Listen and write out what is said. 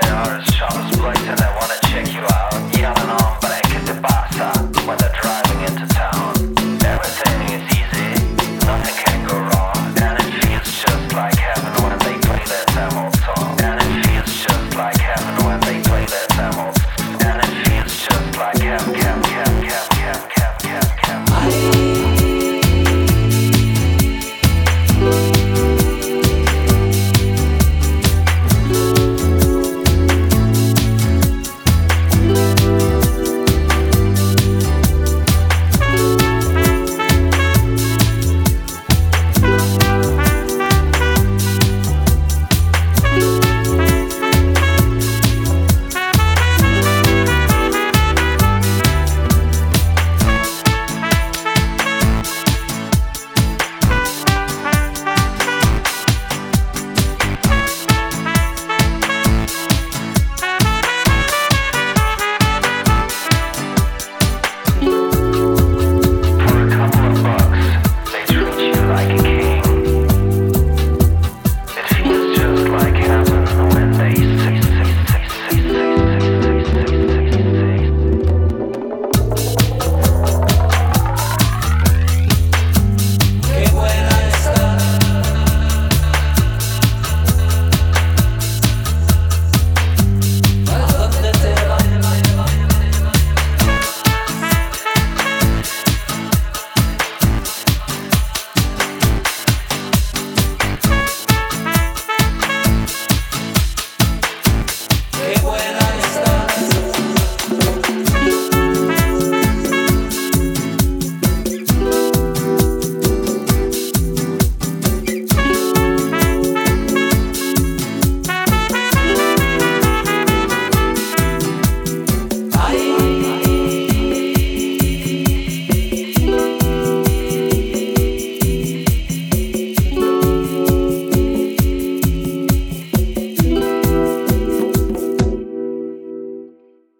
they are as sharp as blades and they want it.